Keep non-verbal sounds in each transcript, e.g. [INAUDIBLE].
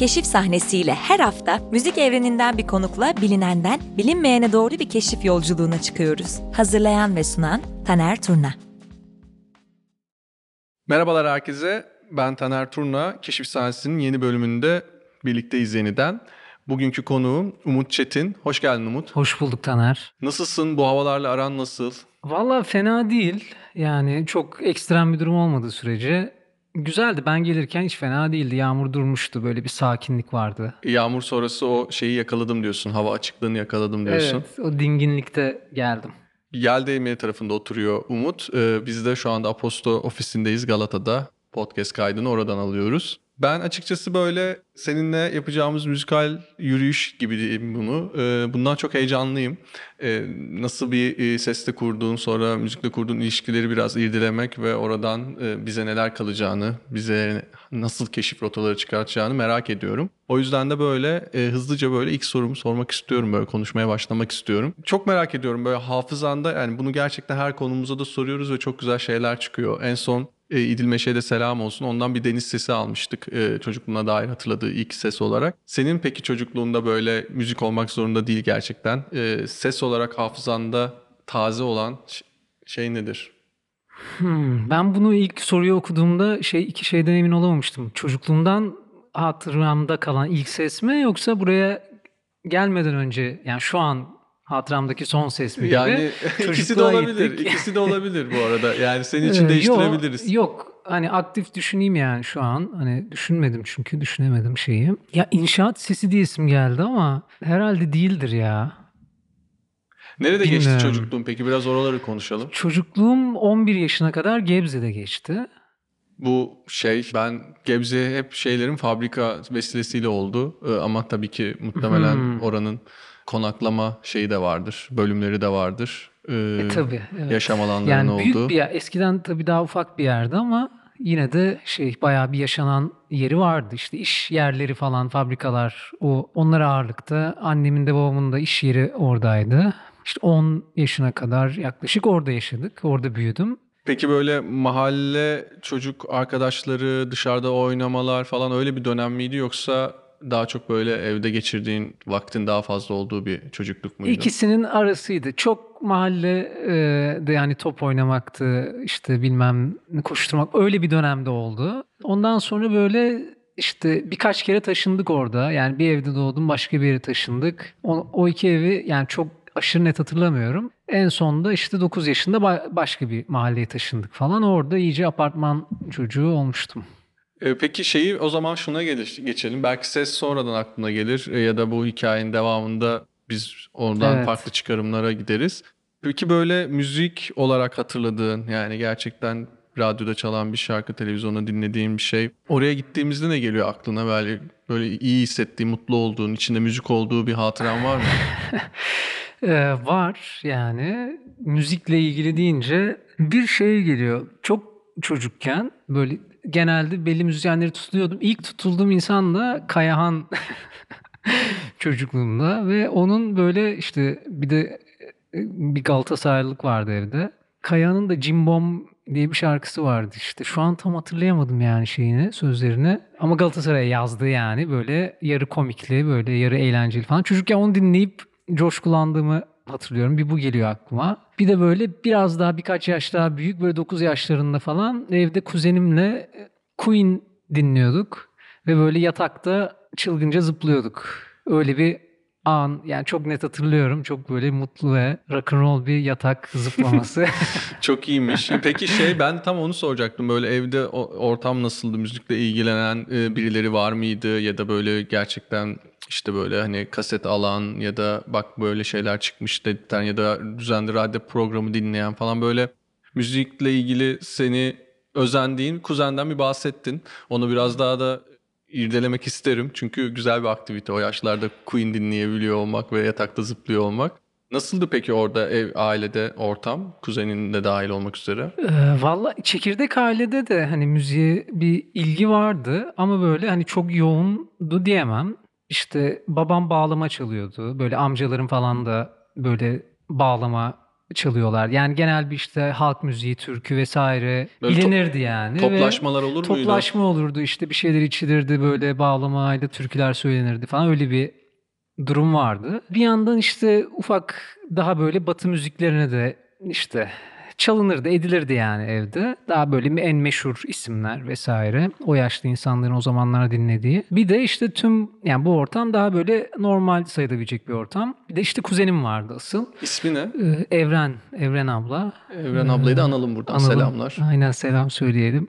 keşif sahnesiyle her hafta müzik evreninden bir konukla bilinenden bilinmeyene doğru bir keşif yolculuğuna çıkıyoruz. Hazırlayan ve sunan Taner Turna. Merhabalar herkese. Ben Taner Turna. Keşif sahnesinin yeni bölümünde birlikteyiz yeniden. Bugünkü konuğum Umut Çetin. Hoş geldin Umut. Hoş bulduk Taner. Nasılsın? Bu havalarla aran nasıl? Valla fena değil. Yani çok ekstrem bir durum olmadığı sürece güzeldi. Ben gelirken hiç fena değildi. Yağmur durmuştu. Böyle bir sakinlik vardı. Yağmur sonrası o şeyi yakaladım diyorsun. Hava açıklığını yakaladım diyorsun. Evet o dinginlikte geldim. Yel tarafında oturuyor Umut. Ee, biz de şu anda Aposto ofisindeyiz Galata'da. Podcast kaydını oradan alıyoruz. Ben açıkçası böyle seninle yapacağımız müzikal yürüyüş gibi diyeyim bunu. Ee, bundan çok heyecanlıyım. Ee, nasıl bir e, sesle kurduğun, sonra müzikle kurduğun ilişkileri biraz irdelemek ve oradan e, bize neler kalacağını, bize nasıl keşif rotaları çıkartacağını merak ediyorum. O yüzden de böyle e, hızlıca böyle ilk sorumu sormak istiyorum, böyle konuşmaya başlamak istiyorum. Çok merak ediyorum böyle hafızanda yani bunu gerçekten her konumuza da soruyoruz ve çok güzel şeyler çıkıyor. En son e, İdil Meşe'de selam olsun. Ondan bir deniz sesi almıştık e, çocukluğuna dair hatırladığı ilk ses olarak. Senin peki çocukluğunda böyle müzik olmak zorunda değil gerçekten. E, ses olarak hafızanda taze olan şey nedir? Hmm, ben bunu ilk soruyu okuduğumda şey iki şeyden emin olamamıştım. Çocukluğumdan hatıramda kalan ilk ses mi yoksa buraya gelmeden önce yani şu an hatıramdaki son ses mi gibi. Yani [LAUGHS] ikisi de olabilir. Gittik. İkisi de olabilir bu arada. Yani senin için ee, değiştirebiliriz. Yok, yok. Hani aktif düşüneyim yani şu an. Hani düşünmedim çünkü düşünemedim şeyi. Ya inşaat sesi diye isim geldi ama herhalde değildir ya. Nerede Bilmiyorum. geçti çocukluğun peki? Biraz oraları konuşalım. Çocukluğum 11 yaşına kadar Gebze'de geçti. Bu şey ben Gebze hep şeylerin fabrika vesilesiyle oldu. Ee, ama tabii ki muhtemelen hmm. oranın konaklama şeyi de vardır, bölümleri de vardır. Ee, e, tabii. Evet. Yaşam alanlarının yani olduğu. büyük bir yer. Eskiden tabii daha ufak bir yerdi ama yine de şey bayağı bir yaşanan yeri vardı. İşte iş yerleri falan, fabrikalar o onlar ağırlıkta. Annemin de babamın da iş yeri oradaydı. İşte 10 yaşına kadar yaklaşık orada yaşadık. Orada büyüdüm. Peki böyle mahalle çocuk arkadaşları dışarıda oynamalar falan öyle bir dönem miydi yoksa daha çok böyle evde geçirdiğin vaktin daha fazla olduğu bir çocukluk muydu? İkisinin arasıydı. Çok mahalle e, yani top oynamaktı, işte bilmem koşturmak öyle bir dönemde oldu. Ondan sonra böyle işte birkaç kere taşındık orada. Yani bir evde doğdum, başka bir yere taşındık. O, o iki evi yani çok aşırı net hatırlamıyorum. En sonunda işte 9 yaşında başka bir mahalleye taşındık falan. Orada iyice apartman çocuğu olmuştum. E, peki şeyi o zaman şuna geçelim. Belki ses sonradan aklına gelir e, ya da bu hikayenin devamında biz oradan evet. farklı çıkarımlara gideriz. Peki böyle müzik olarak hatırladığın yani gerçekten radyoda çalan bir şarkı, televizyonda dinlediğin bir şey. Oraya gittiğimizde ne geliyor aklına böyle böyle iyi hissettiğin, mutlu olduğun, içinde müzik olduğu bir hatıran var mı? [LAUGHS] ee, var yani müzikle ilgili deyince bir şey geliyor. Çok çocukken böyle genelde belli müzisyenleri tutuluyordum. İlk tutulduğum insan da Kayahan [LAUGHS] çocukluğumda ve onun böyle işte bir de e, bir Galatasaraylılık vardı evde. Kayahan'ın da Cimbom diye bir şarkısı vardı işte. Şu an tam hatırlayamadım yani şeyini, sözlerini. Ama Galatasaray'a yazdı yani böyle yarı komikli, böyle yarı eğlenceli falan. Çocukken onu dinleyip coşkulandığımı hatırlıyorum. Bir bu geliyor aklıma. Bir de böyle biraz daha birkaç yaş daha büyük böyle 9 yaşlarında falan evde kuzenimle e, Queen dinliyorduk. Ve böyle yatakta çılgınca zıplıyorduk. Öyle bir an yani çok net hatırlıyorum. Çok böyle mutlu ve rock'n'roll bir yatak zıplaması. [LAUGHS] [LAUGHS] çok iyiymiş. Peki şey ben tam onu soracaktım. Böyle evde ortam nasıldı? Müzikle ilgilenen e, birileri var mıydı? Ya da böyle gerçekten işte böyle hani kaset alan ya da bak böyle şeyler çıkmış dedikten ya da düzenli radyo programı dinleyen falan böyle müzikle ilgili seni özendiğin kuzenden bir bahsettin. Onu biraz daha da irdelemek isterim. Çünkü güzel bir aktivite o yaşlarda Queen dinleyebiliyor olmak ve yatakta zıplıyor olmak. Nasıldı peki orada ev, ailede ortam? Kuzenin de dahil olmak üzere. Ee, Valla çekirdek ailede de hani müziğe bir ilgi vardı ama böyle hani çok yoğundu diyemem. İşte babam bağlama çalıyordu. Böyle amcalarım falan da böyle bağlama çalıyorlar. Yani genel bir işte halk müziği, türkü vesaire Böyle bilinirdi yani. Ve Toplaşmalar olur muydu? Toplaşma olurdu işte bir şeyler içilirdi böyle bağlamayla türküler söylenirdi falan öyle bir durum vardı. Bir yandan işte ufak daha böyle batı müziklerine de işte çalınırdı, edilirdi yani evde. Daha böyle en meşhur isimler vesaire. O yaşlı insanların o zamanlara dinlediği. Bir de işte tüm yani bu ortam daha böyle normal sayılabilecek bir ortam. Bir de işte kuzenim vardı asıl. İsmi ne? Ee, Evren, Evren abla. Evren ablayı da analım buradan. Analım. Selamlar. Aynen selam söyleyelim.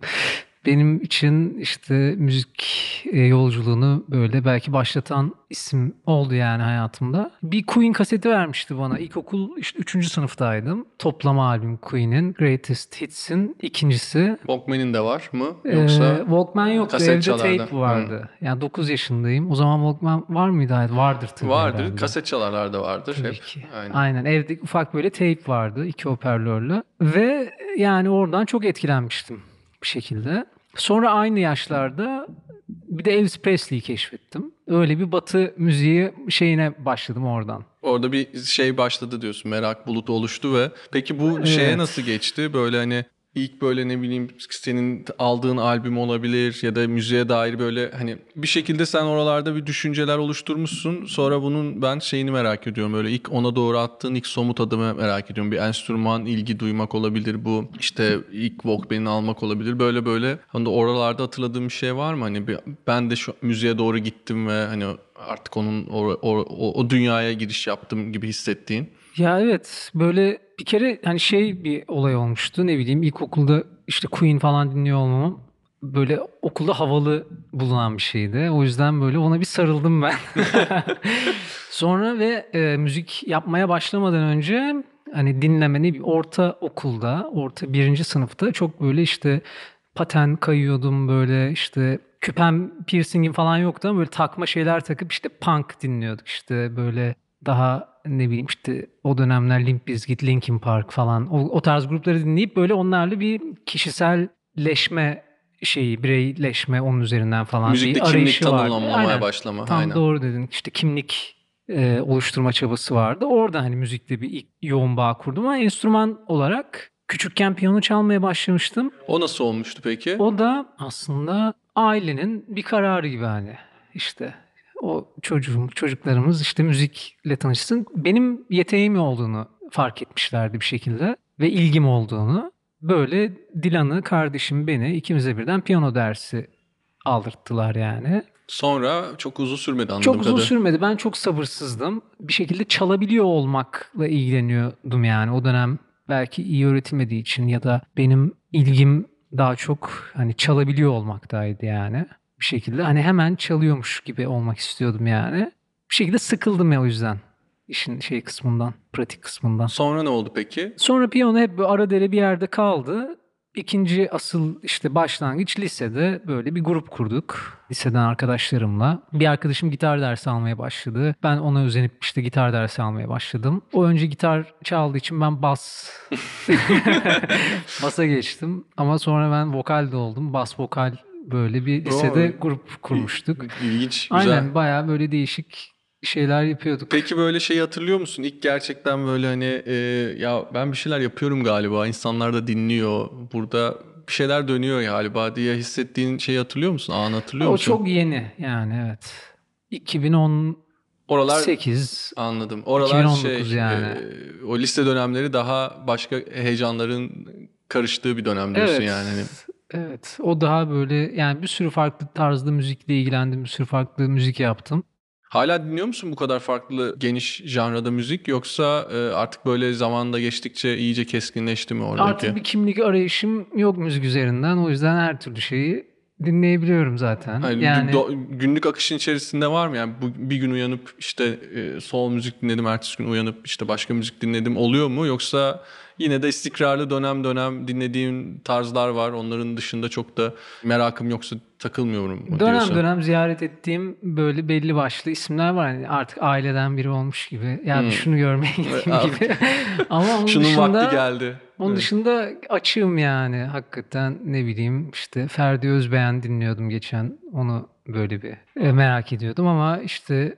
Benim için işte müzik e, yolculuğunu böyle belki başlatan isim oldu yani hayatımda. Bir Queen kaseti vermişti bana. İlkokul işte 3. sınıftaydım. Toplama albüm Queen'in Greatest Hits'in ikincisi. Walkman'in de var mı? Ee, Yoksa Walkman yoktu. kaset Evde çalardı. tape vardı. Yani 9 yaşındayım. O zaman Walkman var mıydı? Hayır, Vardır tabii. vardır. herhalde. Kaset çalarlar da vardır. Tabii hep. ki. Aynen. Aynen. Evde ufak böyle tape vardı iki hoparlörlü. Ve yani oradan çok etkilenmiştim bir şekilde. Sonra aynı yaşlarda bir de Elvis Presley'i keşfettim. Öyle bir batı müziği şeyine başladım oradan. Orada bir şey başladı diyorsun. Merak bulutu oluştu ve peki bu şeye Evet. nasıl geçti? Böyle hani ilk böyle ne bileyim senin aldığın albüm olabilir ya da müziğe dair böyle hani bir şekilde sen oralarda bir düşünceler oluşturmuşsun. Sonra bunun ben şeyini merak ediyorum. Böyle ilk ona doğru attığın ilk somut adımı merak ediyorum. Bir enstrüman ilgi duymak olabilir bu. İşte ilk Walkman'i almak olabilir. Böyle böyle hani oralarda hatırladığım bir şey var mı? Hani bir, ben de şu müziğe doğru gittim ve hani artık onun o, o, o dünyaya giriş yaptım gibi hissettiğin. Ya evet böyle bir kere hani şey bir olay olmuştu ne bileyim ilkokulda işte Queen falan dinliyor olmam böyle okulda havalı bulunan bir şeydi. O yüzden böyle ona bir sarıldım ben. [LAUGHS] Sonra ve e, müzik yapmaya başlamadan önce hani dinleme ne bir orta okulda, orta birinci sınıfta çok böyle işte paten kayıyordum böyle işte küpem piercingim falan yoktu ama böyle takma şeyler takıp işte punk dinliyorduk işte böyle daha ne bileyim işte o dönemler Limp Bizkit, Linkin Park falan o, o tarz grupları dinleyip böyle onlarla bir kişiselleşme şeyi, bireyleşme onun üzerinden falan Müzikte bir kimlik tanımlamaya Aynen. başlama. Tam Aynen. doğru dedin. İşte kimlik e, oluşturma çabası vardı. Orada hani müzikle bir ilk yoğun bağ kurdum ama enstrüman olarak küçükken piyano çalmaya başlamıştım. O nasıl olmuştu peki? O da aslında ailenin bir kararı gibi hani işte o çocuğum, çocuklarımız işte müzikle tanışsın. Benim yeteneğim olduğunu fark etmişlerdi bir şekilde ve ilgim olduğunu. Böyle Dilan'ı, kardeşim beni ikimize birden piyano dersi aldırttılar yani. Sonra çok uzun sürmedi anladığım Çok uzun kadarıyla. sürmedi. Ben çok sabırsızdım. Bir şekilde çalabiliyor olmakla ilgileniyordum yani. O dönem belki iyi öğretilmediği için ya da benim ilgim daha çok hani çalabiliyor olmaktaydı yani. Bir şekilde hani hemen çalıyormuş gibi olmak istiyordum yani. Bir şekilde sıkıldım ya o yüzden. işin şey kısmından, pratik kısmından. Sonra ne oldu peki? Sonra piyano hep böyle ara dere bir yerde kaldı. İkinci asıl işte başlangıç lisede böyle bir grup kurduk. Liseden arkadaşlarımla. Bir arkadaşım gitar dersi almaya başladı. Ben ona özenip işte gitar dersi almaya başladım. O önce gitar çaldığı için ben bas [LAUGHS] [LAUGHS] basa geçtim. Ama sonra ben vokal de oldum. Bas vokal böyle bir lisede Oo. grup kurmuştuk. İlginç, güzel. Aynen bayağı böyle değişik şeyler yapıyorduk. Peki böyle şey hatırlıyor musun? İlk gerçekten böyle hani e, ya ben bir şeyler yapıyorum galiba. İnsanlar da dinliyor. Burada bir şeyler dönüyor galiba diye hissettiğin şeyi hatırlıyor musun? Anı hatırlıyor o musun? çok yeni yani evet. 2018 Oralar anladım. Oralar 2019 şey yani. e, o lise dönemleri daha başka heyecanların karıştığı bir dönem diyorsun Evet. yani. Evet. O daha böyle yani bir sürü farklı tarzda müzikle ilgilendim. Bir sürü farklı müzik yaptım. Hala dinliyor musun bu kadar farklı geniş janrada müzik yoksa e, artık böyle zamanda geçtikçe iyice keskinleşti mi oradaki? Artık bir kimlik arayışım yok müzik üzerinden. O yüzden her türlü şeyi dinleyebiliyorum zaten. Yani do- günlük akışın içerisinde var mı? Yani bu, bir gün uyanıp işte e, sol müzik dinledim, ertesi gün uyanıp işte başka müzik dinledim oluyor mu? Yoksa yine de istikrarlı dönem dönem dinlediğim tarzlar var. Onların dışında çok da merakım yoksa takılmıyorum dönem diyorsun? dönem ziyaret ettiğim böyle belli başlı isimler var. Yani artık aileden biri olmuş gibi. Yani Hmm. şunu görmeye gittiğim [LAUGHS] gibi. Ama onun Şunun dışında vakti geldi. Onun Evet. dışında açığım yani hakikaten ne bileyim işte Ferdi Özbeğen dinliyordum geçen onu böyle bir e, merak ediyordum ama işte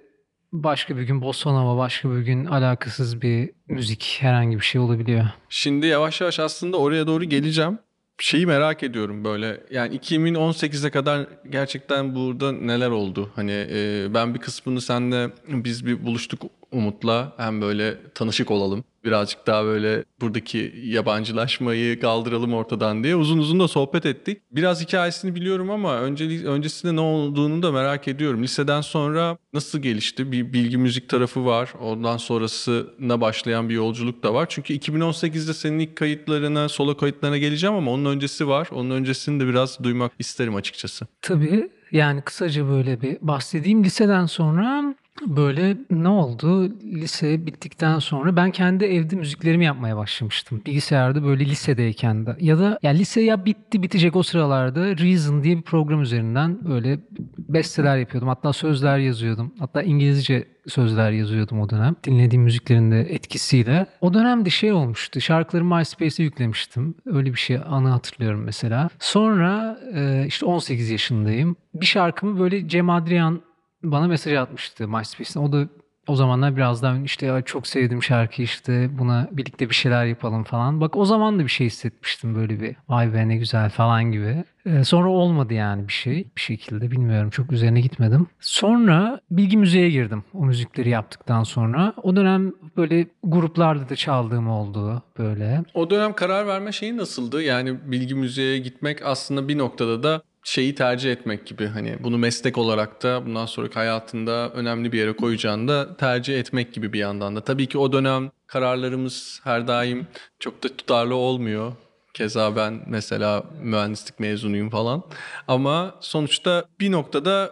başka bir gün bossa nova, başka bir gün alakasız bir müzik herhangi bir şey olabiliyor. Şimdi yavaş yavaş aslında oraya doğru geleceğim. Şeyi merak ediyorum böyle yani 2018'e kadar gerçekten burada neler oldu? Hani e, ben bir kısmını senle biz bir buluştuk Umut'la hem böyle tanışık olalım. Birazcık daha böyle buradaki yabancılaşmayı kaldıralım ortadan diye uzun uzun da sohbet ettik. Biraz hikayesini biliyorum ama önce, öncesinde ne olduğunu da merak ediyorum. Liseden sonra nasıl gelişti? Bir bilgi müzik tarafı var. Ondan sonrasına başlayan bir yolculuk da var. Çünkü 2018'de senin ilk kayıtlarına, solo kayıtlarına geleceğim ama onun öncesi var. Onun öncesini de biraz duymak isterim açıkçası. Tabii yani kısaca böyle bir bahsedeyim. Liseden sonra Böyle ne oldu? Lise bittikten sonra ben kendi evde müziklerimi yapmaya başlamıştım. Bilgisayarda böyle lisedeyken de. Ya da ya lise ya bitti bitecek o sıralarda Reason diye bir program üzerinden böyle besteler yapıyordum. Hatta sözler yazıyordum. Hatta İngilizce sözler yazıyordum o dönem. Dinlediğim müziklerin de etkisiyle. O dönemde şey olmuştu. Şarkıları MySpace'e yüklemiştim. Öyle bir şey anı hatırlıyorum mesela. Sonra işte 18 yaşındayım. Bir şarkımı böyle Cem Adrian bana mesaj atmıştı MySpace'ten. O da o zamanlar biraz daha işte çok sevdiğim şarkı işte buna birlikte bir şeyler yapalım falan. Bak o zaman da bir şey hissetmiştim böyle bir vay be ne güzel falan gibi. Ee, sonra olmadı yani bir şey bir şekilde bilmiyorum çok üzerine gitmedim. Sonra bilgi müziğe girdim o müzikleri yaptıktan sonra. O dönem böyle gruplarda da çaldığım oldu böyle. O dönem karar verme şeyi nasıldı? Yani bilgi müziğe gitmek aslında bir noktada da şeyi tercih etmek gibi hani bunu meslek olarak da bundan sonraki hayatında önemli bir yere koyacağını da tercih etmek gibi bir yandan da. Tabii ki o dönem kararlarımız her daim çok da tutarlı olmuyor. Keza ben mesela mühendislik mezunuyum falan. Ama sonuçta bir noktada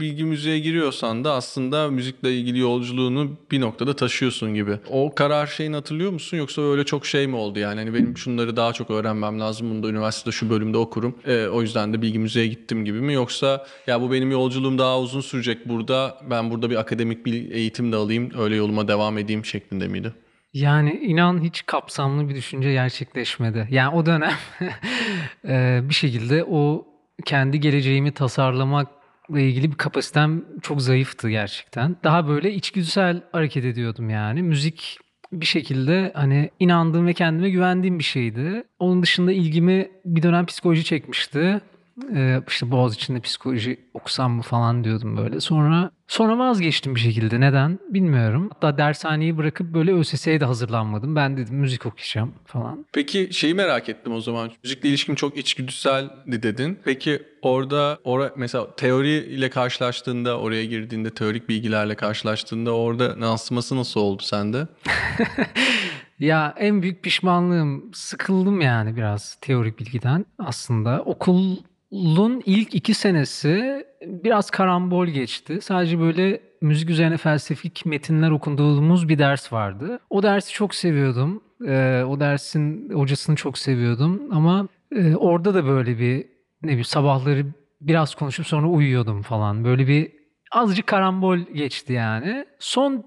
bilgi müziğe giriyorsan da aslında müzikle ilgili yolculuğunu bir noktada taşıyorsun gibi. O karar şeyini hatırlıyor musun yoksa öyle çok şey mi oldu yani? Hani benim şunları daha çok öğrenmem lazım. Bunu da üniversitede şu bölümde okurum. E, o yüzden de bilgi müziğe gittim gibi mi? Yoksa ya bu benim yolculuğum daha uzun sürecek burada. Ben burada bir akademik bir eğitim de alayım. Öyle yoluma devam edeyim şeklinde miydi? Yani inan hiç kapsamlı bir düşünce gerçekleşmedi. Yani o dönem [LAUGHS] bir şekilde o kendi geleceğimi tasarlamakla ilgili bir kapasitem çok zayıftı gerçekten. Daha böyle içgüdüsel hareket ediyordum yani. Müzik bir şekilde hani inandığım ve kendime güvendiğim bir şeydi. Onun dışında ilgimi bir dönem psikoloji çekmişti e, işte Boğaz içinde psikoloji okusam mı falan diyordum böyle. Sonra sonra vazgeçtim bir şekilde. Neden? Bilmiyorum. Hatta dershaneyi bırakıp böyle ÖSS'ye de hazırlanmadım. Ben dedim müzik okuyacağım falan. Peki şeyi merak ettim o zaman. Müzikle ilişkim çok içgüdüseldi dedin. Peki orada ora, mesela teori ile karşılaştığında, oraya girdiğinde, teorik bilgilerle karşılaştığında orada yansıması nasıl oldu sende? [LAUGHS] Ya en büyük pişmanlığım sıkıldım yani biraz teorik bilgiden aslında. Okul Lun ilk iki senesi biraz karambol geçti. Sadece böyle müzik üzerine felsefik metinler okunduğumuz bir ders vardı. O dersi çok seviyordum. Ee, o dersin hocasını çok seviyordum. Ama e, orada da böyle bir ne bileyim sabahları biraz konuşup sonra uyuyordum falan. Böyle bir azıcık karambol geçti yani. Son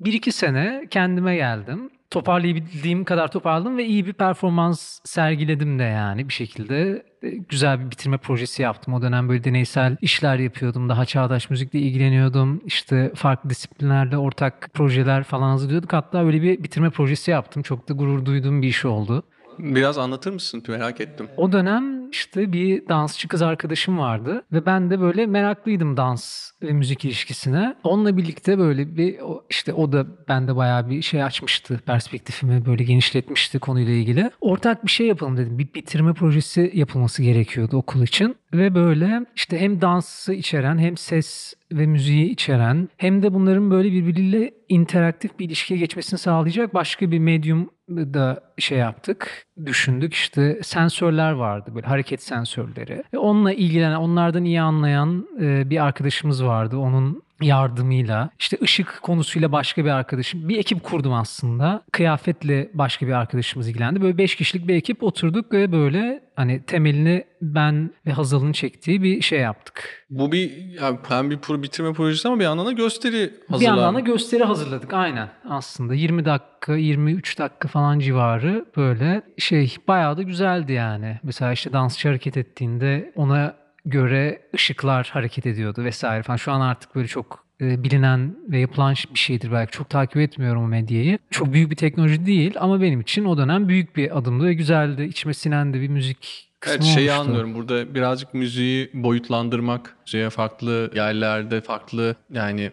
bir iki sene kendime geldim toparlayabildiğim kadar toparladım ve iyi bir performans sergiledim de yani bir şekilde. E, güzel bir bitirme projesi yaptım. O dönem böyle deneysel işler yapıyordum. Daha çağdaş müzikle ilgileniyordum. İşte farklı disiplinlerle ortak projeler falan hazırlıyorduk. Hatta öyle bir bitirme projesi yaptım. Çok da gurur duyduğum bir iş oldu. Biraz anlatır mısın? Merak ettim. O dönem işte bir dansçı kız arkadaşım vardı ve ben de böyle meraklıydım dans ve müzik ilişkisine. Onunla birlikte böyle bir işte o da bende bayağı bir şey açmıştı. Perspektifimi böyle genişletmişti konuyla ilgili. Ortak bir şey yapalım dedim. Bir bitirme projesi yapılması gerekiyordu okul için. Ve böyle işte hem dansı içeren hem ses ve müziği içeren hem de bunların böyle birbiriyle interaktif bir ilişkiye geçmesini sağlayacak başka bir medyum da şey yaptık. Düşündük işte sensörler vardı böyle hareket sensörleri. Ve onunla ilgilenen, onlardan iyi anlayan e, bir arkadaşımız vardı. Onun yardımıyla işte ışık konusuyla başka bir arkadaşım bir ekip kurdum aslında. Kıyafetle başka bir arkadaşımız ilgilendi. Böyle beş kişilik bir ekip oturduk ve böyle hani temelini ben ve Hazal'ın çektiği bir şey yaptık. Bu bir yani hem bir pro, bitirme projesi ama bir yandan da gösteri hazırladık. Bir yandan da gösteri hazırladık aynen aslında. 20 dakika 23 dakika falan civarı böyle şey bayağı da güzeldi yani. Mesela işte dansçı hareket ettiğinde ona göre ışıklar hareket ediyordu vesaire falan. Şu an artık böyle çok e, bilinen ve yapılan bir şeydir belki. Çok takip etmiyorum o medyayı. Çok büyük bir teknoloji değil ama benim için o dönem büyük bir adımdı ve güzeldi. İçime sinen de bir müzik kısmı Evet şeyi olmuştu. anlıyorum. Burada birazcık müziği boyutlandırmak, müziğe farklı yerlerde farklı yani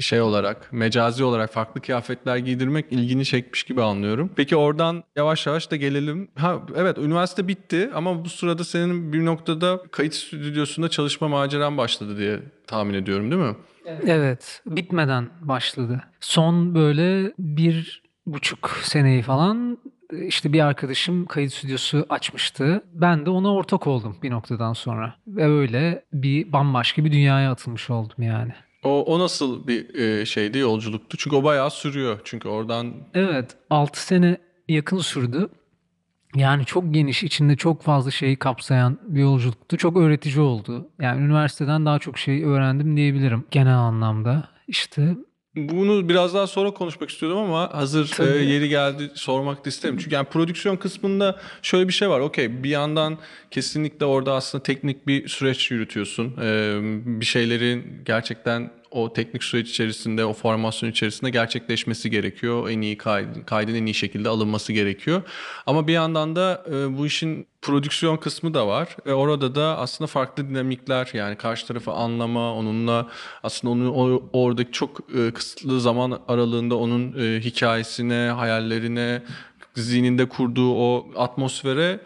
şey olarak, mecazi olarak farklı kıyafetler giydirmek ilgini çekmiş gibi anlıyorum. Peki oradan yavaş yavaş da gelelim. Ha evet üniversite bitti ama bu sırada senin bir noktada kayıt stüdyosunda çalışma maceran başladı diye tahmin ediyorum değil mi? Evet, bitmeden başladı. Son böyle bir buçuk seneyi falan işte bir arkadaşım kayıt stüdyosu açmıştı. Ben de ona ortak oldum bir noktadan sonra. Ve öyle bir bambaşka bir dünyaya atılmış oldum yani. O, o nasıl bir e, şeydi yolculuktu? Çünkü o bayağı sürüyor. Çünkü oradan Evet, 6 sene yakın sürdü. Yani çok geniş, içinde çok fazla şeyi kapsayan bir yolculuktu. Çok öğretici oldu. Yani üniversiteden daha çok şey öğrendim diyebilirim genel anlamda. İşte Bunu biraz daha sonra konuşmak istiyordum ama hazır Tabii. e, yeri geldi sormak da isterim. Çünkü yani prodüksiyon kısmında şöyle bir şey var. Okey bir yandan kesinlikle orada aslında teknik bir süreç yürütüyorsun. E, bir şeylerin gerçekten o teknik süreç içerisinde, o formasyon içerisinde gerçekleşmesi gerekiyor. En iyi kaydın, kaydın en iyi şekilde alınması gerekiyor. Ama bir yandan da e, bu işin prodüksiyon kısmı da var. Ve orada da aslında farklı dinamikler yani karşı tarafı anlama, onunla aslında onu o, oradaki çok e, kısıtlı zaman aralığında onun e, hikayesine, hayallerine, zihninde kurduğu o atmosfere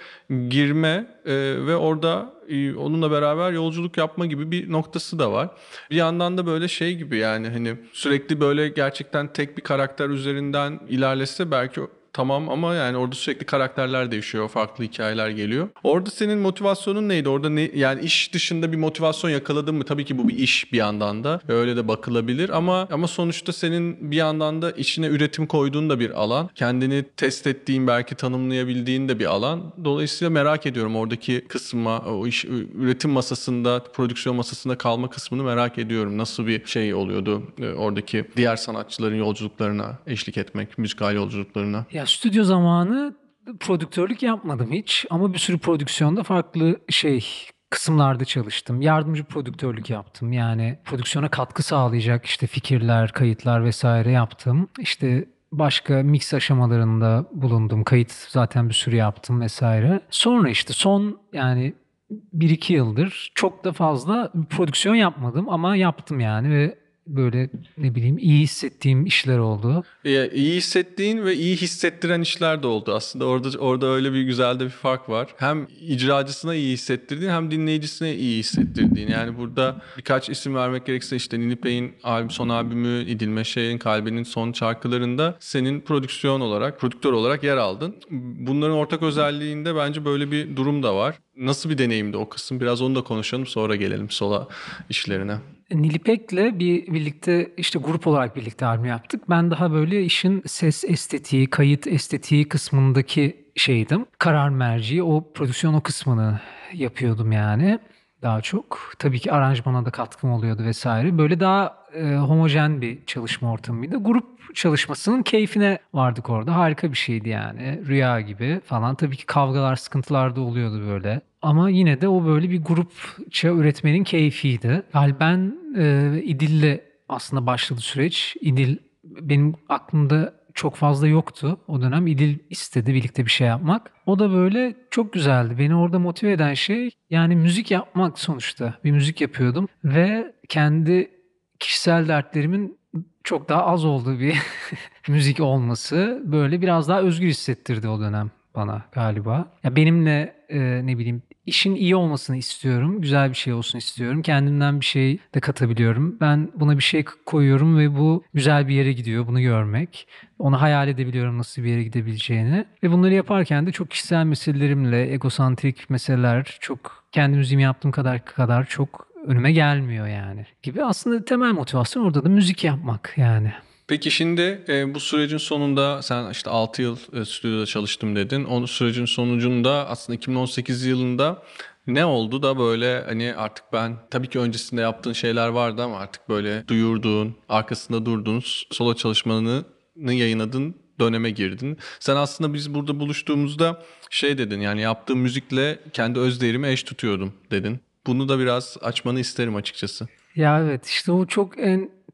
girme e, ve orada e, onunla beraber yolculuk yapma gibi bir noktası da var. Bir yandan da böyle şey gibi yani hani sürekli böyle gerçekten tek bir karakter üzerinden ilerlese belki tamam ama yani orada sürekli karakterler değişiyor, farklı hikayeler geliyor. Orada senin motivasyonun neydi? Orada ne yani iş dışında bir motivasyon yakaladın mı? Tabii ki bu bir iş bir yandan da. Öyle de bakılabilir ama ama sonuçta senin bir yandan da içine üretim koyduğun da bir alan. Kendini test ettiğin, belki tanımlayabildiğin de bir alan. Dolayısıyla merak ediyorum oradaki kısma, o iş üretim masasında, prodüksiyon masasında kalma kısmını merak ediyorum. Nasıl bir şey oluyordu e, oradaki diğer sanatçıların yolculuklarına eşlik etmek, müzikal yolculuklarına? Ya stüdyo zamanı prodüktörlük yapmadım hiç ama bir sürü prodüksiyonda farklı şey kısımlarda çalıştım. Yardımcı prodüktörlük yaptım. Yani prodüksiyona katkı sağlayacak işte fikirler, kayıtlar vesaire yaptım. İşte başka mix aşamalarında bulundum. Kayıt zaten bir sürü yaptım vesaire. Sonra işte son yani bir iki yıldır çok da fazla prodüksiyon yapmadım ama yaptım yani ve böyle ne bileyim iyi hissettiğim işler oldu. Ya, iyi hissettiğin ve iyi hissettiren işler de oldu aslında. Orada orada öyle bir güzel de bir fark var. Hem icracısına iyi hissettirdiğin hem dinleyicisine iyi hissettirdiğin. Yani burada birkaç isim vermek gerekirse işte Nilipek'in albüm, son albümü, İdil Meşe'nin Kalbinin son şarkılarında senin prodüksiyon olarak, prodüktör olarak yer aldın. Bunların ortak özelliğinde bence böyle bir durum da var. Nasıl bir deneyimdi o kısım? Biraz onu da konuşalım sonra gelelim sola işlerine. Nilipek'le bir birlikte işte grup olarak birlikte albüm yaptık. Ben daha böyle işin ses estetiği, kayıt estetiği kısmındaki şeydim. Karar merci, o prodüksiyon o kısmını yapıyordum yani daha çok. Tabii ki aranjmana da katkım oluyordu vesaire. Böyle daha e, homojen bir çalışma ortamıydı. Grup çalışmasının keyfine vardık orada. Harika bir şeydi yani. Rüya gibi falan. Tabii ki kavgalar, sıkıntılar da oluyordu böyle. Ama yine de o böyle bir grupça üretmenin keyfiydi. Yani ben e, İdil'le aslında başladı süreç. İdil benim aklımda çok fazla yoktu o dönem. İdil istedi birlikte bir şey yapmak. O da böyle çok güzeldi. Beni orada motive eden şey yani müzik yapmak sonuçta. Bir müzik yapıyordum ve kendi kişisel dertlerimin çok daha az olduğu bir [LAUGHS] müzik olması böyle biraz daha özgür hissettirdi o dönem bana galiba. Ya benimle e, ne bileyim işin iyi olmasını istiyorum. Güzel bir şey olsun istiyorum. Kendimden bir şey de katabiliyorum. Ben buna bir şey koyuyorum ve bu güzel bir yere gidiyor. Bunu görmek. Onu hayal edebiliyorum nasıl bir yere gidebileceğini. Ve bunları yaparken de çok kişisel meselelerimle, egosantrik meseleler çok kendi müziğimi yaptığım kadar kadar çok önüme gelmiyor yani. Gibi aslında temel motivasyon orada da müzik yapmak yani. Peki şimdi e, bu sürecin sonunda sen işte 6 yıl e, stüdyoda çalıştım dedin. O sürecin sonucunda aslında 2018 yılında ne oldu da böyle hani artık ben tabii ki öncesinde yaptığın şeyler vardı ama artık böyle duyurduğun, arkasında durduğun solo çalışmanı yayınladın döneme girdin. Sen aslında biz burada buluştuğumuzda şey dedin yani yaptığım müzikle kendi öz değerimi eş tutuyordum dedin. Bunu da biraz açmanı isterim açıkçası. Ya evet işte o çok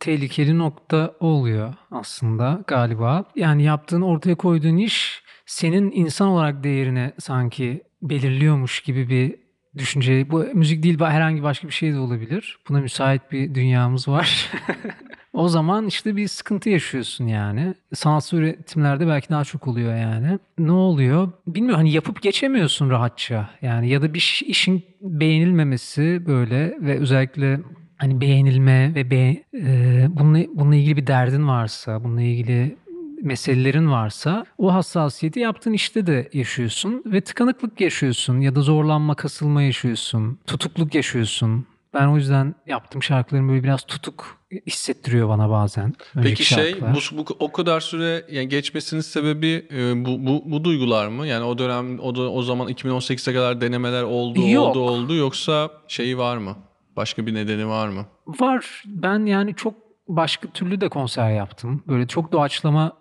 tehlikeli nokta oluyor aslında galiba. Yani yaptığın ortaya koyduğun iş senin insan olarak değerini sanki belirliyormuş gibi bir düşünce. Bu müzik değil herhangi başka bir şey de olabilir. Buna müsait bir dünyamız var. [LAUGHS] o zaman işte bir sıkıntı yaşıyorsun yani. Sanatsal üretimlerde belki daha çok oluyor yani. Ne oluyor? Bilmiyorum hani yapıp geçemiyorsun rahatça. Yani ya da bir işin beğenilmemesi böyle ve özellikle hani beğenilme ve be, e, bununla, bununla ilgili bir derdin varsa, bununla ilgili meselelerin varsa o hassasiyeti yaptığın işte de yaşıyorsun ve tıkanıklık yaşıyorsun ya da zorlanma, kasılma yaşıyorsun, tutukluk yaşıyorsun. Ben o yüzden yaptığım şarkılarım böyle biraz tutuk hissettiriyor bana bazen. Peki şey bu, bu o kadar süre yani geçmesinin sebebi e, bu, bu bu duygular mı? Yani o dönem o da, o zaman 2018'e kadar denemeler oldu Yok. oldu oldu yoksa şeyi var mı? Başka bir nedeni var mı? Var. Ben yani çok başka türlü de konser yaptım. Böyle çok doğaçlama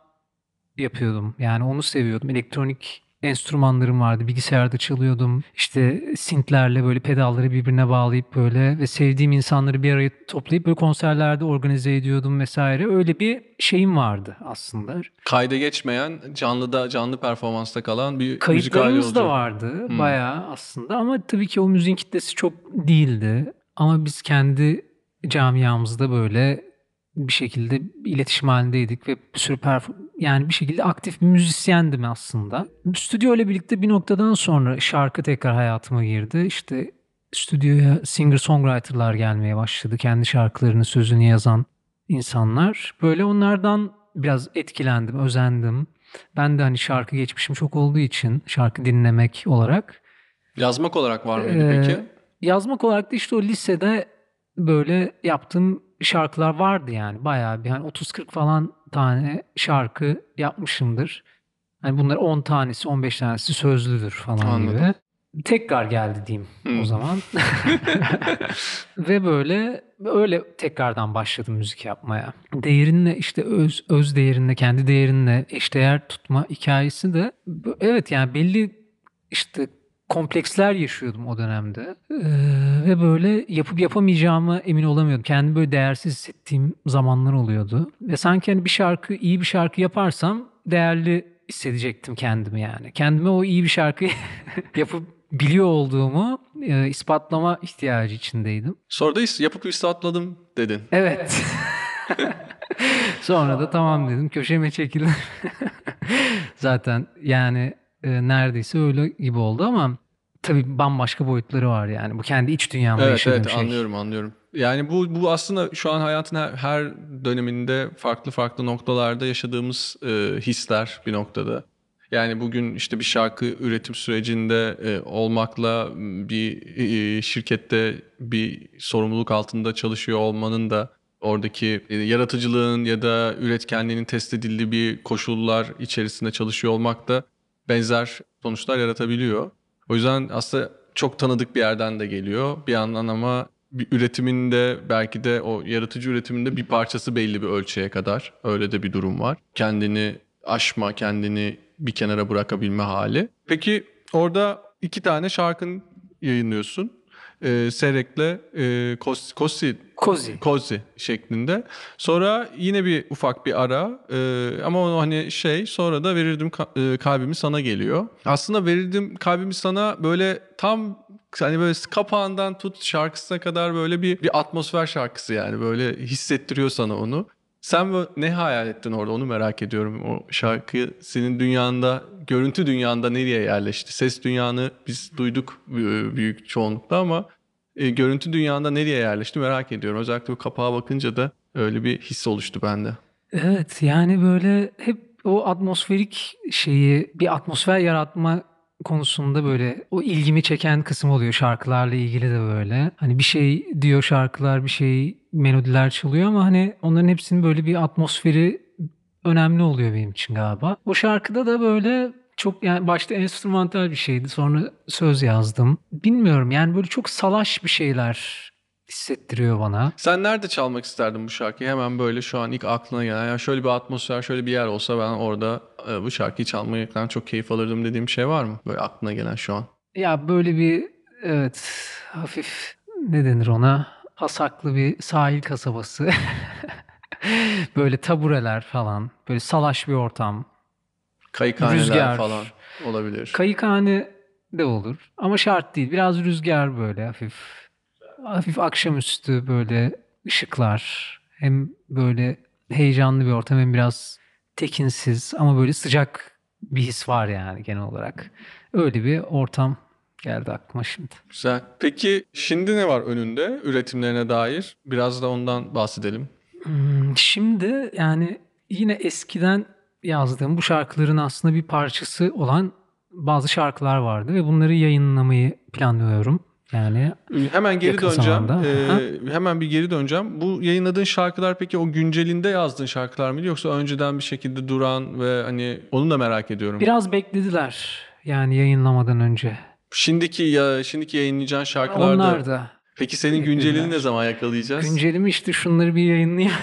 yapıyordum. Yani onu seviyordum. Elektronik enstrümanlarım vardı. Bilgisayarda çalıyordum. İşte sintlerle böyle pedalları birbirine bağlayıp böyle ve sevdiğim insanları bir araya toplayıp böyle konserlerde organize ediyordum vesaire. Öyle bir şeyim vardı aslında. Kayda geçmeyen, canlıda canlı performansta kalan bir Kayıtlarımız da vardı hmm. bayağı aslında ama tabii ki o müziğin kitlesi çok değildi. Ama biz kendi camiamızda böyle bir şekilde iletişim halindeydik ve bir sürü yani bir şekilde aktif bir müzisyendim aslında. Stüdyo ile birlikte bir noktadan sonra şarkı tekrar hayatıma girdi. İşte stüdyoya singer-songwriter'lar gelmeye başladı. Kendi şarkılarını, sözünü yazan insanlar. Böyle onlardan biraz etkilendim, özendim. Ben de hani şarkı geçmişim çok olduğu için şarkı dinlemek olarak. Yazmak olarak var mıydı ee, peki? Yazmak olarak da işte o lisede böyle yaptığım şarkılar vardı yani. Bayağı bir hani 30-40 falan tane şarkı yapmışımdır. Hani bunlar 10 tanesi, 15 tanesi sözlüdür falan Anladım. gibi. Tekrar geldi diyeyim hmm. o zaman. [LAUGHS] [LAUGHS] Ve böyle öyle tekrardan başladım müzik yapmaya. Değerinle işte öz öz değerinle kendi değerinle eşdeğer tutma hikayesi de evet yani belli işte kompleksler yaşıyordum o dönemde. Ee, ve böyle yapıp yapamayacağımı emin olamıyordum. Kendimi böyle değersiz hissettiğim zamanlar oluyordu. Ve sanki hani bir şarkı, iyi bir şarkı yaparsam değerli hissedecektim kendimi yani. Kendime o iyi bir şarkı [LAUGHS] yapıp biliyor olduğumu e, ispatlama ihtiyacı içindeydim. Sonra da yapıp ispatladım dedin. Evet. [LAUGHS] Sonra da tamam dedim köşeme çekildim. [LAUGHS] Zaten yani e, neredeyse öyle gibi oldu ama tabii bambaşka boyutları var yani. Bu kendi iç dünyamda evet, yaşadığım evet, şey. anlıyorum anlıyorum. Yani bu bu aslında şu an hayatın her, her döneminde farklı farklı noktalarda yaşadığımız e, hisler bir noktada. Yani bugün işte bir şarkı üretim sürecinde e, olmakla bir e, şirkette bir sorumluluk altında çalışıyor olmanın da oradaki e, yaratıcılığın ya da üretkenliğinin test edildiği bir koşullar içerisinde çalışıyor olmak da benzer sonuçlar yaratabiliyor. O yüzden aslında çok tanıdık bir yerden de geliyor. Bir yandan ama bir üretiminde belki de o yaratıcı üretiminde bir parçası belli bir ölçüye kadar. Öyle de bir durum var. Kendini aşma, kendini bir kenara bırakabilme hali. Peki orada iki tane şarkın yayınlıyorsun e, Serek'le e, Kosi, Kosi, Kozi. Kozi şeklinde. Sonra yine bir ufak bir ara e, ama onu hani şey sonra da verirdim e, kalbimi sana geliyor. Aslında verirdim kalbimi sana böyle tam hani böyle kapağından tut şarkısına kadar böyle bir bir atmosfer şarkısı yani böyle hissettiriyor sana onu. Sen ne hayal ettin orada onu merak ediyorum. O şarkı senin dünyanda, görüntü dünyanda nereye yerleşti? Ses dünyanı biz duyduk büyük çoğunlukla ama e, görüntü dünyanda nereye yerleşti merak ediyorum. Özellikle bu kapağa bakınca da öyle bir his oluştu bende. Evet yani böyle hep o atmosferik şeyi bir atmosfer yaratma konusunda böyle o ilgimi çeken kısım oluyor şarkılarla ilgili de böyle. Hani bir şey diyor şarkılar, bir şey melodiler çalıyor ama hani onların hepsinin böyle bir atmosferi önemli oluyor benim için galiba. O şarkıda da böyle çok yani başta enstrümantal bir şeydi. Sonra söz yazdım. Bilmiyorum yani böyle çok salaş bir şeyler hissettiriyor bana. Sen nerede çalmak isterdin bu şarkıyı? Hemen böyle şu an ilk aklına gelen. Yani şöyle bir atmosfer, şöyle bir yer olsa ben orada e, bu şarkıyı çalmaktan çok keyif alırdım dediğim şey var mı? Böyle aklına gelen şu an. Ya böyle bir evet hafif ne denir ona? Hasaklı bir sahil kasabası. [LAUGHS] böyle tabureler falan. Böyle salaş bir ortam. Kayıkhaneler Rüzgar. falan olabilir. Kayıkhane de olur ama şart değil. Biraz rüzgar böyle hafif. Hafif akşamüstü böyle ışıklar. Hem böyle heyecanlı bir ortam hem biraz tekinsiz ama böyle sıcak bir his var yani genel olarak. Öyle bir ortam geldi aklıma şimdi. Güzel. Peki şimdi ne var önünde üretimlerine dair? Biraz da ondan bahsedelim. Hmm, Şimdi yani yine eskiden yazdığım bu şarkıların aslında bir parçası olan bazı şarkılar vardı ve bunları yayınlamayı planlıyorum. Yani Hemen geri döneceğim. zamanda. Ee, hemen bir geri döneceğim. Bu yayınladığın şarkılar peki o güncelinde yazdığın şarkılar mıydı yoksa önceden bir şekilde duran ve hani onu da merak ediyorum. biraz beklediler yani yayınlamadan önce. Şimdiki ya şimdiki yayınlayacağın şarkılarda Onlar da. peki senin güncelini ne zaman yakalayacağız? Güncelimi işte şunları bir yayınlayayım.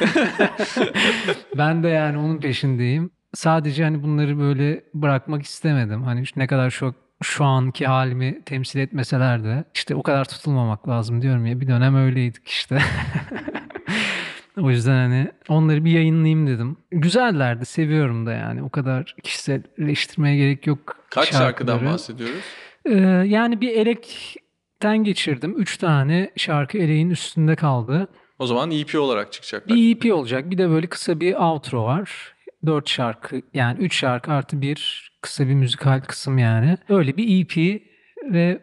[LAUGHS] ben de yani onun peşindeyim. Sadece hani bunları böyle bırakmak istemedim. Hani ne kadar şu şu anki halimi temsil etmeseler de işte o kadar tutulmamak lazım diyorum ya. Bir dönem öyleydik işte. [LAUGHS] o yüzden hani onları bir yayınlayayım dedim. Güzellerdi, seviyorum da yani. O kadar kişiselleştirmeye gerek yok. Kaç şarkıdan şarkıları. bahsediyoruz? Ee, yani bir elekten geçirdim. Üç tane şarkı eleğin üstünde kaldı. O zaman EP olarak çıkacaklar. Bir EP olacak. Bir de böyle kısa bir outro var. Dört şarkı yani üç şarkı artı bir kısa bir müzikal kısım yani. Öyle bir EP ve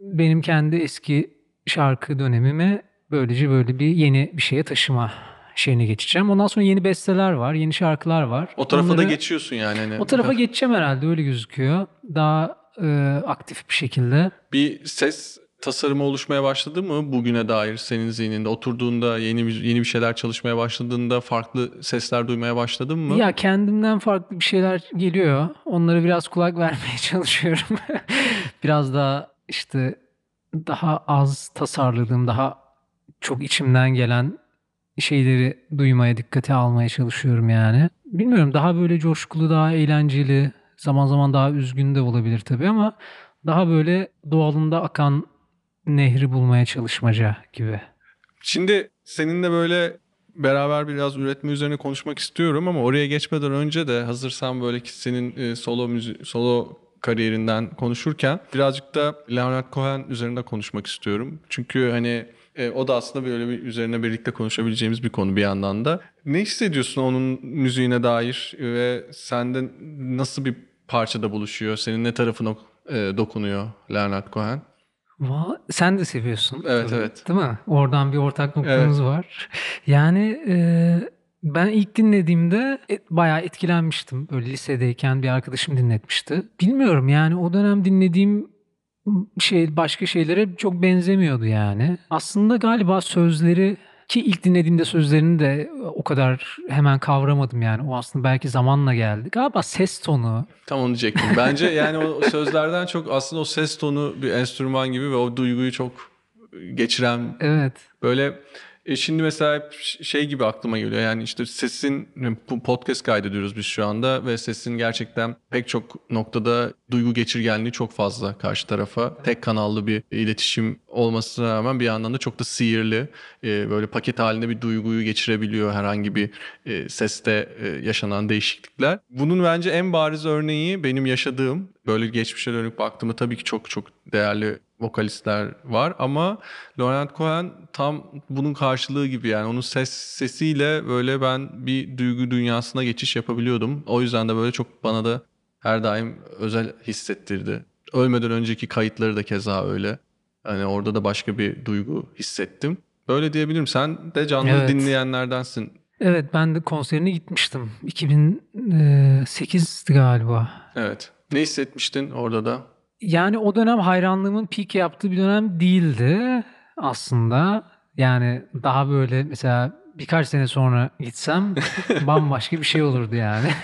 benim kendi eski şarkı dönemimi böylece böyle bir yeni bir şeye taşıma şeyine geçeceğim. Ondan sonra yeni besteler var, yeni şarkılar var. O tarafa da Onları- geçiyorsun yani. Hani. O tarafa geçeceğim herhalde öyle gözüküyor. Daha e, aktif bir şekilde. Bir ses tasarımı oluşmaya başladı mı bugüne dair senin zihninde? Oturduğunda yeni bir, yeni bir şeyler çalışmaya başladığında farklı sesler duymaya başladın mı? Ya kendimden farklı bir şeyler geliyor. Onlara biraz kulak [LAUGHS] vermeye çalışıyorum. [LAUGHS] biraz daha işte daha az tasarladığım, daha çok içimden gelen şeyleri duymaya, dikkate almaya çalışıyorum yani. Bilmiyorum daha böyle coşkulu, daha eğlenceli, zaman zaman daha üzgün de olabilir tabii ama daha böyle doğalında akan nehri bulmaya çalışmaca gibi. Şimdi seninle böyle beraber biraz üretme üzerine konuşmak istiyorum ama oraya geçmeden önce de hazırsan böyle ki senin e, solo müzi- solo kariyerinden konuşurken birazcık da Leonard Cohen üzerinde konuşmak istiyorum. Çünkü hani e, o da aslında böyle bir üzerine birlikte konuşabileceğimiz bir konu bir yandan da. Ne hissediyorsun onun müziğine dair ve sende nasıl bir parçada buluşuyor? Senin ne tarafına e, dokunuyor Leonard Cohen? Va- Sen de seviyorsun. Evet, tabii, evet. Değil mi? Oradan bir ortak noktamız var. Yani e, ben ilk dinlediğimde et, bayağı etkilenmiştim. Böyle lisedeyken bir arkadaşım dinletmişti. Bilmiyorum yani o dönem dinlediğim şey başka şeylere çok benzemiyordu yani. Aslında galiba sözleri ki ilk dinlediğimde sözlerini de o kadar hemen kavramadım yani. O aslında belki zamanla geldi. Galiba ses tonu, Tam onu diyecektim. Bence yani o sözlerden çok aslında o ses tonu bir enstrüman gibi ve o duyguyu çok geçiren evet. böyle e şimdi mesela hep şey gibi aklıma geliyor. Yani işte sesin podcast kaydediyoruz biz şu anda ve sesin gerçekten pek çok noktada duygu geçirgenliği çok fazla karşı tarafa. Tek kanallı bir iletişim olmasına rağmen bir yandan da çok da sihirli. E, böyle paket halinde bir duyguyu geçirebiliyor herhangi bir e, seste e, yaşanan değişiklikler. Bunun bence en bariz örneği benim yaşadığım böyle geçmişe dönük baktığımda tabii ki çok çok değerli vokalistler var ama Leonard Cohen tam bunun karşılığı gibi yani onun ses sesiyle böyle ben bir duygu dünyasına geçiş yapabiliyordum. O yüzden de böyle çok bana da her daim özel hissettirdi. Ölmeden önceki kayıtları da keza öyle. Hani orada da başka bir duygu hissettim. Böyle diyebilirim. Sen de canlı Evet. dinleyenlerdensin. Evet ben de konserine gitmiştim. 2008'di galiba. Evet. Ne hissetmiştin orada da? Yani o dönem hayranlığımın peak yaptığı bir dönem değildi aslında. Yani daha böyle mesela birkaç sene sonra gitsem [LAUGHS] bambaşka bir şey olurdu yani. [LAUGHS]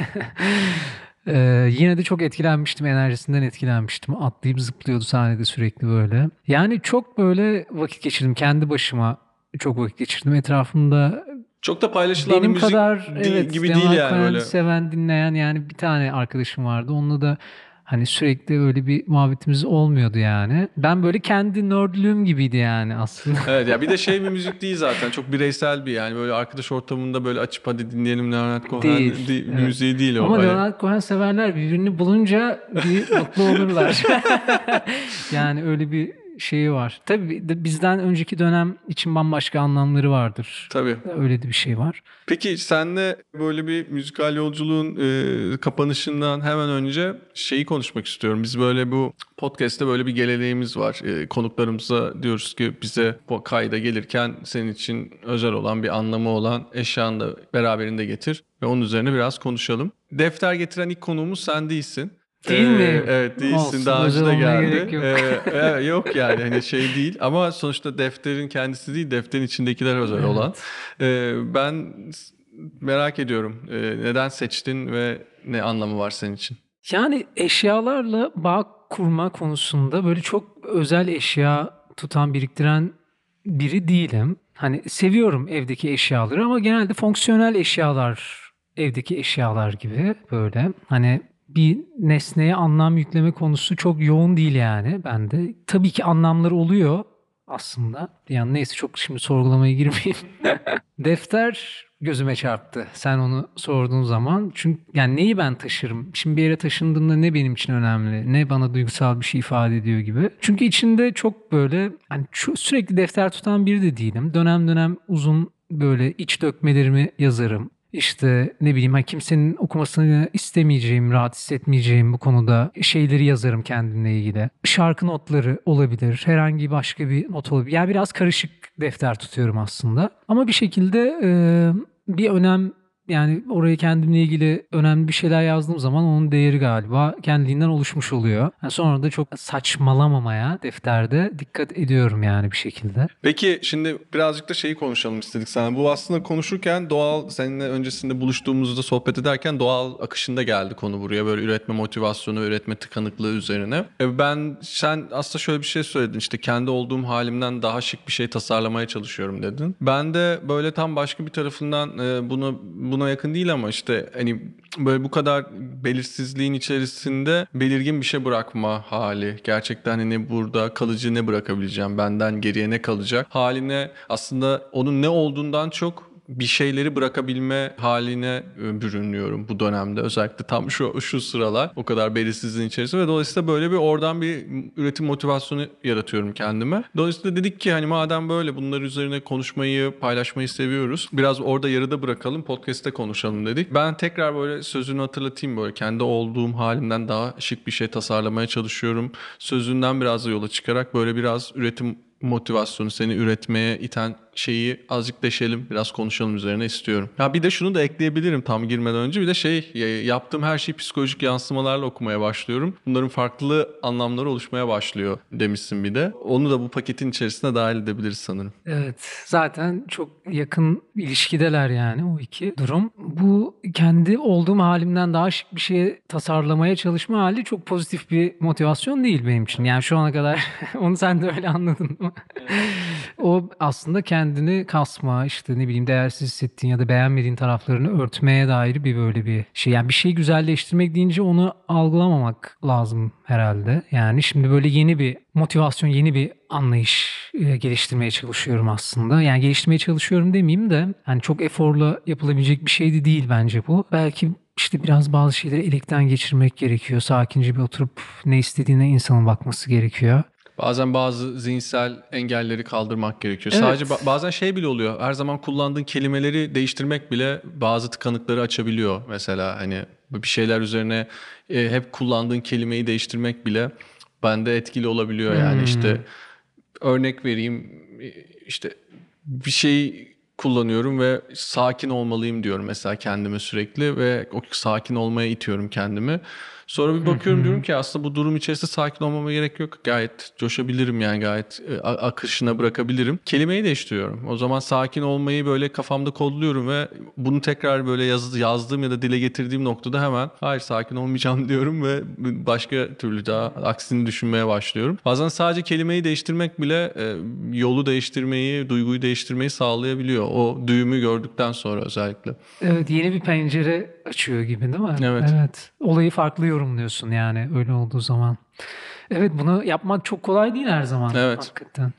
Ee, yine de çok etkilenmiştim, enerjisinden etkilenmiştim. Atlayıp zıplıyordu sahnede sürekli böyle. Yani çok böyle vakit geçirdim. Kendi başıma çok vakit geçirdim. Etrafımda Çok da paylaşılan benim müzik kadar değil- evet, gibi Leonard değil yani öyle. seven dinleyen yani bir tane arkadaşım vardı. Onunla da Hani sürekli öyle bir muhabbetimiz olmuyordu yani. Ben böyle kendi nerdlüğüm gibiydi yani aslında. [LAUGHS] Evet ya bir de şey bir müzik değil zaten. Çok bireysel bir yani böyle arkadaş ortamında böyle açıp hadi dinleyelim Leonard Cohen Değil, di- evet. müziği değil o. Ama Hani- Leonard Cohen severler birbirini bulunca bir mutlu olurlar. [LAUGHS] [LAUGHS] yani öyle bir şeyi var. Tabii de bizden önceki dönem için bambaşka anlamları vardır. Tabii. Öyle de bir şey var. Peki senle böyle bir müzikal yolculuğun e, kapanışından hemen önce şeyi konuşmak istiyorum. Biz böyle bu podcast'te böyle bir geleneğimiz var. E, konuklarımıza diyoruz ki bize bu kayda gelirken senin için özel olan bir anlamı olan eşyanı da beraberinde getir ve onun üzerine biraz konuşalım. Defter getiren ilk konuğumuz sen değilsin. Değil mi? Evet değilsin. Olsun, Daha önce de geldi. yok. Ee, e, yok yani hani şey değil ama sonuçta defterin kendisi değil defterin içindekiler özel olan. Ee, ben merak ediyorum Ee, neden seçtin ve ne anlamı var senin için? Yani eşyalarla bağ kurma konusunda böyle çok özel eşya tutan, biriktiren biri değilim. Hani seviyorum evdeki eşyaları ama genelde fonksiyonel eşyalar evdeki eşyalar gibi böyle. Hani bir nesneye anlam yükleme konusu çok yoğun değil yani bende. Tabii ki anlamları oluyor aslında. Yani neyse çok şimdi sorgulamaya girmeyeyim. [LAUGHS] Defter gözüme çarptı sen onu sorduğun zaman. Çünkü yani neyi ben taşırım? Şimdi bir yere taşındığımda ne benim için önemli? Ne bana duygusal bir şey ifade ediyor gibi. Çünkü içinde çok böyle hani sürekli defter tutan biri de değilim. Dönem dönem uzun böyle iç dökmelerimi yazarım. İşte ne bileyim hani kimsenin okumasını istemeyeceğim, rahat hissetmeyeceğim bu konuda şeyleri yazarım kendimle ilgili. Şarkı notları olabilir, herhangi başka bir not olabilir. Yani biraz karışık defter tutuyorum aslında. Ama bir şekilde e, bir önem yani oraya kendimle ilgili önemli bir şeyler yazdığım zaman onun değeri galiba kendiliğinden oluşmuş oluyor. Yani sonra da çok saçmalamamaya defterde dikkat ediyorum yani bir şekilde. Peki şimdi birazcık da şeyi konuşalım istedik sana. Bu aslında konuşurken doğal seninle öncesinde buluştuğumuzda sohbet ederken doğal akışında geldi konu buraya. Böyle üretme motivasyonu, üretme tıkanıklığı üzerine. E, Ben sen aslında şöyle bir şey söyledin işte kendi olduğum halimden daha şık bir şey tasarlamaya çalışıyorum dedin. Ben de böyle tam başka bir tarafından e, bunu buna yakın değil ama işte hani böyle bu kadar belirsizliğin içerisinde belirgin bir şey bırakma hali. Gerçekten hani burada kalıcı ne bırakabileceğim, benden geriye ne kalacak haline aslında onun ne olduğundan çok bir şeyleri bırakabilme haline e, bürünüyorum bu dönemde. Özellikle tam şu şu sıralar o kadar belirsizliğin içerisinde ve dolayısıyla böyle bir oradan bir üretim motivasyonu yaratıyorum kendime. Dolayısıyla dedik ki hani madem böyle bunlar üzerine konuşmayı, paylaşmayı seviyoruz. Biraz orada yarıda bırakalım, podcast'te konuşalım dedik. Ben tekrar böyle sözünü hatırlatayım böyle kendi olduğum halimden daha şık bir şey tasarlamaya çalışıyorum. Sözünden biraz da yola çıkarak böyle biraz üretim motivasyonu seni üretmeye iten şeyi azıcık deşelim biraz konuşalım üzerine istiyorum. Ya bir de şunu da ekleyebilirim tam girmeden önce bir de şey ya- yaptığım her şeyi psikolojik yansımalarla okumaya başlıyorum. Bunların farklı anlamları oluşmaya başlıyor demişsin bir de. Onu da bu paketin içerisine dahil edebiliriz sanırım. Evet zaten çok yakın ilişkideler yani o iki durum. Bu kendi olduğum halimden daha şık bir şey tasarlamaya çalışma hali çok pozitif bir motivasyon değil benim için. Yani şu ana kadar [LAUGHS] onu sen de öyle anladın mı? o aslında kendini kasma işte ne bileyim değersiz hissettiğin ya da beğenmediğin taraflarını örtmeye dair bir böyle bir şey. Yani bir şeyi güzelleştirmek deyince onu algılamamak lazım herhalde. Yani şimdi böyle yeni bir motivasyon, yeni bir anlayış e, geliştirmeye çalışıyorum aslında. Yani geliştirmeye çalışıyorum demeyeyim de hani çok eforla yapılabilecek bir şey de değil bence bu. Belki işte biraz bazı şeyleri elekten geçirmek gerekiyor. Sakince bir oturup ne istediğine insanın bakması gerekiyor. Bazen bazı zihinsel engelleri kaldırmak gerekiyor. Evet. Sadece ba- bazen şey bile oluyor. Her zaman kullandığın kelimeleri değiştirmek bile bazı tıkanıkları açabiliyor. Mesela hani bir şeyler üzerine e, hep kullandığın kelimeyi değiştirmek bile bende etkili olabiliyor. Yani Hmm. işte örnek vereyim e, işte bir şey kullanıyorum ve sakin olmalıyım diyorum mesela kendime sürekli ve o sakin olmaya itiyorum kendimi. Sonra bir bakıyorum diyorum ki aslında bu durum içerisinde sakin olmama gerek yok. Gayet coşabilirim yani gayet e, akışına bırakabilirim. Kelimeyi değiştiriyorum. O zaman sakin olmayı böyle kafamda kodluyorum ve bunu tekrar böyle yaz, yazdığım ya da dile getirdiğim noktada hemen hayır sakin olmayacağım [LAUGHS] diyorum ve başka türlü daha aksini düşünmeye başlıyorum. Bazen sadece kelimeyi değiştirmek bile e, yolu değiştirmeyi, duyguyu değiştirmeyi sağlayabiliyor. O düğümü gördükten sonra özellikle. Evet yeni bir pencere açıyor gibi değil mi? Evet. Evet. Olayı farklı yorumluyorsun yani öyle olduğu zaman. Evet bunu yapmak çok kolay değil her zaman. Evet. Hakikaten.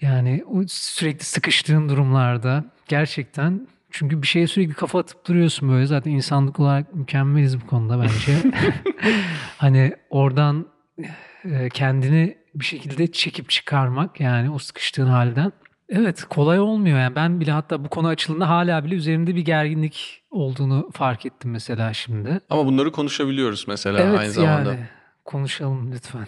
Yani sürekli sıkıştığın durumlarda gerçekten çünkü bir şeye sürekli kafa atıp duruyorsun böyle. Zaten insanlık olarak mükemmeliz bu konuda bence. [LAUGHS] [LAUGHS] hani oradan e, kendini bir şekilde çekip çıkarmak yani o sıkıştığın halden. Evet kolay olmuyor yani ben bile hatta bu konu açıldığında hala bile üzerimde bir gerginlik olduğunu fark ettim mesela şimdi. Ama bunları konuşabiliyoruz mesela evet aynı zamanda. yani konuşalım lütfen.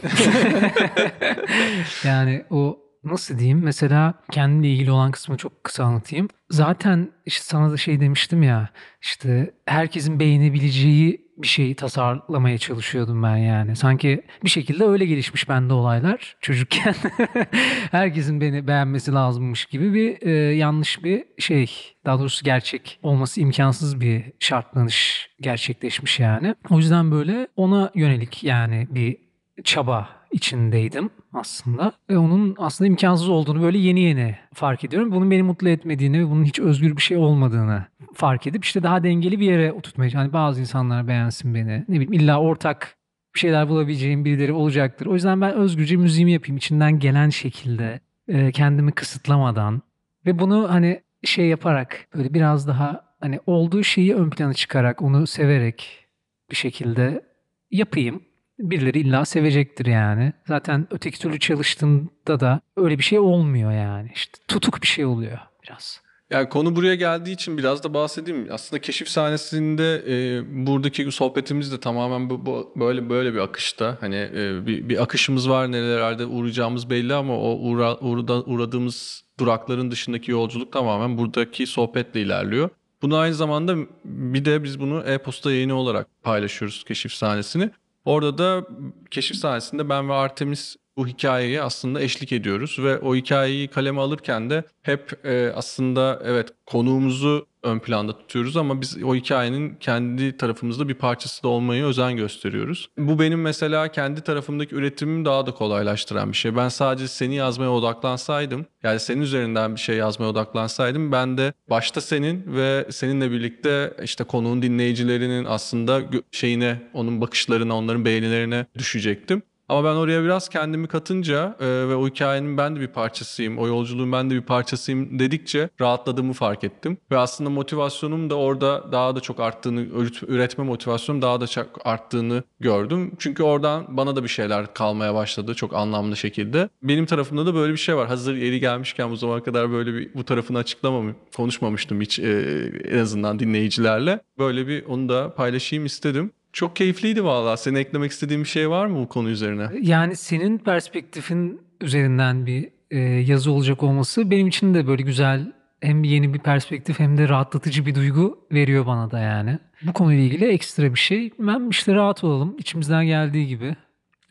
[LAUGHS] yani o nasıl diyeyim mesela kendimle ilgili olan kısmı çok kısa anlatayım. Zaten işte sana da şey demiştim ya işte herkesin beğenebileceği bir şeyi tasarlamaya çalışıyordum ben yani. Sanki bir şekilde öyle gelişmiş bende olaylar çocukken. [LAUGHS] herkesin beni beğenmesi lazımmış gibi bir e, yanlış bir şey. Daha doğrusu gerçek olması imkansız bir şartlanış gerçekleşmiş yani. O yüzden böyle ona yönelik yani bir çaba içindeydim aslında. Ve onun aslında imkansız olduğunu böyle yeni yeni fark ediyorum. Bunun beni mutlu etmediğini ve bunun hiç özgür bir şey olmadığını fark edip işte daha dengeli bir yere oturtmaya Hani bazı insanlar beğensin beni. Ne bileyim illa ortak bir şeyler bulabileceğim birileri olacaktır. O yüzden ben özgürce müziğimi yapayım içinden gelen şekilde e, kendimi kısıtlamadan ve bunu hani şey yaparak böyle biraz daha hani olduğu şeyi ön plana çıkarak onu severek bir şekilde yapayım birileri illa sevecektir yani. Zaten öteki türlü çalıştığında da öyle bir şey olmuyor yani. İşte tutuk bir şey oluyor biraz. Yani konu buraya geldiği için biraz da bahsedeyim. Aslında keşif sahnesinde e, buradaki sohbetimiz de tamamen bu, bu böyle böyle bir akışta. Hani e, bir, bir akışımız var nerelerde uğrayacağımız belli ama o uğra, uğrada, uğradığımız durakların dışındaki yolculuk tamamen buradaki sohbetle ilerliyor. Bunu aynı zamanda bir de biz bunu e-posta yayını olarak paylaşıyoruz keşif sahnesini. Orada da keşif sahnesinde ben ve Artemis bu hikayeye aslında eşlik ediyoruz ve o hikayeyi kaleme alırken de hep e, aslında evet konuğumuzu ön planda tutuyoruz ama biz o hikayenin kendi tarafımızda bir parçası da olmayı özen gösteriyoruz. Bu benim mesela kendi tarafımdaki üretimimi daha da kolaylaştıran bir şey. Ben sadece seni yazmaya odaklansaydım, yani senin üzerinden bir şey yazmaya odaklansaydım ben de başta senin ve seninle birlikte işte konuğun dinleyicilerinin aslında şeyine, onun bakışlarına, onların beğenilerine düşecektim. Ama ben oraya biraz kendimi katınca e, ve o hikayenin ben de bir parçasıyım, o yolculuğun ben de bir parçasıyım dedikçe rahatladığımı fark ettim. Ve aslında motivasyonum da orada daha da çok arttığını, üretme motivasyonum daha da çok arttığını gördüm. Çünkü oradan bana da bir şeyler kalmaya başladı çok anlamlı şekilde. Benim tarafımda da böyle bir şey var. Hazır yeri gelmişken bu zamana kadar böyle bir bu tarafını açıklamam, konuşmamıştım hiç e, en azından dinleyicilerle. Böyle bir onu da paylaşayım istedim. Çok keyifliydi valla. Senin eklemek istediğin bir şey var mı bu konu üzerine? Yani senin perspektifin üzerinden bir e, yazı olacak olması benim için de böyle güzel hem yeni bir perspektif hem de rahatlatıcı bir duygu veriyor bana da yani. Bu konuyla ilgili ekstra bir şey. Ben işte rahat olalım. içimizden geldiği gibi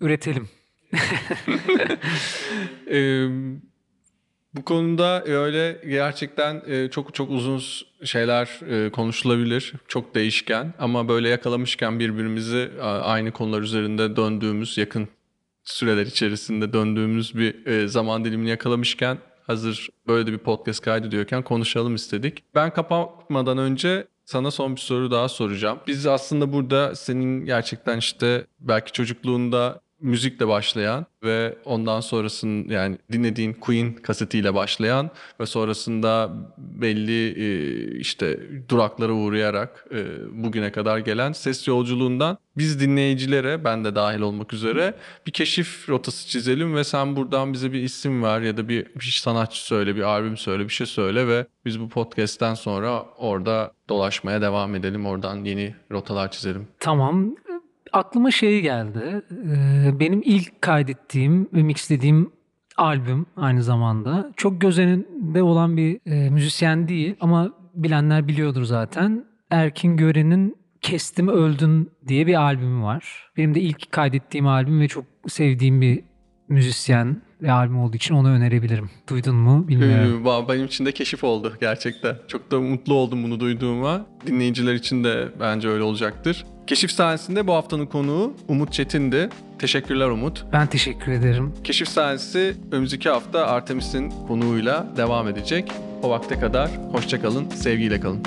üretelim. [LAUGHS] ee, bu konuda öyle gerçekten e, çok çok uzun şeyler e, konuşulabilir. Çok değişken ama böyle yakalamışken birbirimizi aynı konular üzerinde döndüğümüz yakın süreler içerisinde döndüğümüz bir e, zaman dilimini yakalamışken hazır böyle de bir podcast kaydı diyorken konuşalım istedik. Ben kapatmadan önce sana son bir soru daha soracağım. Biz aslında burada senin gerçekten işte belki çocukluğunda müzikle başlayan ve ondan sonrasının yani dinlediğin Queen kasetiyle başlayan ve sonrasında belli e, işte duraklara uğrayarak e, bugüne kadar gelen ses yolculuğundan biz dinleyicilere ben de dahil olmak üzere bir keşif rotası çizelim ve sen buradan bize bir isim ver ya da bir, bir sanatçı söyle, bir albüm söyle, bir şey söyle ve biz bu podcast'ten sonra orada dolaşmaya devam edelim. Oradan yeni rotalar çizelim. Tamam aklıma şey geldi. Ee, benim ilk kaydettiğim ve mixlediğim albüm aynı zamanda. Çok göz önünde olan bir e, müzisyen değil ama bilenler biliyordur zaten. Erkin Gören'in Kestim Öldün diye bir albümü var. Benim de ilk kaydettiğim albüm ve çok sevdiğim bir müzisyen ve albüm olduğu için onu önerebilirim. Duydun mu bilmiyorum. Ee, benim için de keşif oldu gerçekten. Çok da mutlu oldum bunu duyduğuma. Dinleyiciler için de bence öyle olacaktır. Keşif sahnesinde bu haftanın konuğu Umut Çetin'di. Teşekkürler Umut. Ben teşekkür ederim. Keşif sahnesi önümüzdeki hafta Artemis'in konuğuyla devam edecek. O vakte kadar hoşçakalın, sevgiyle kalın.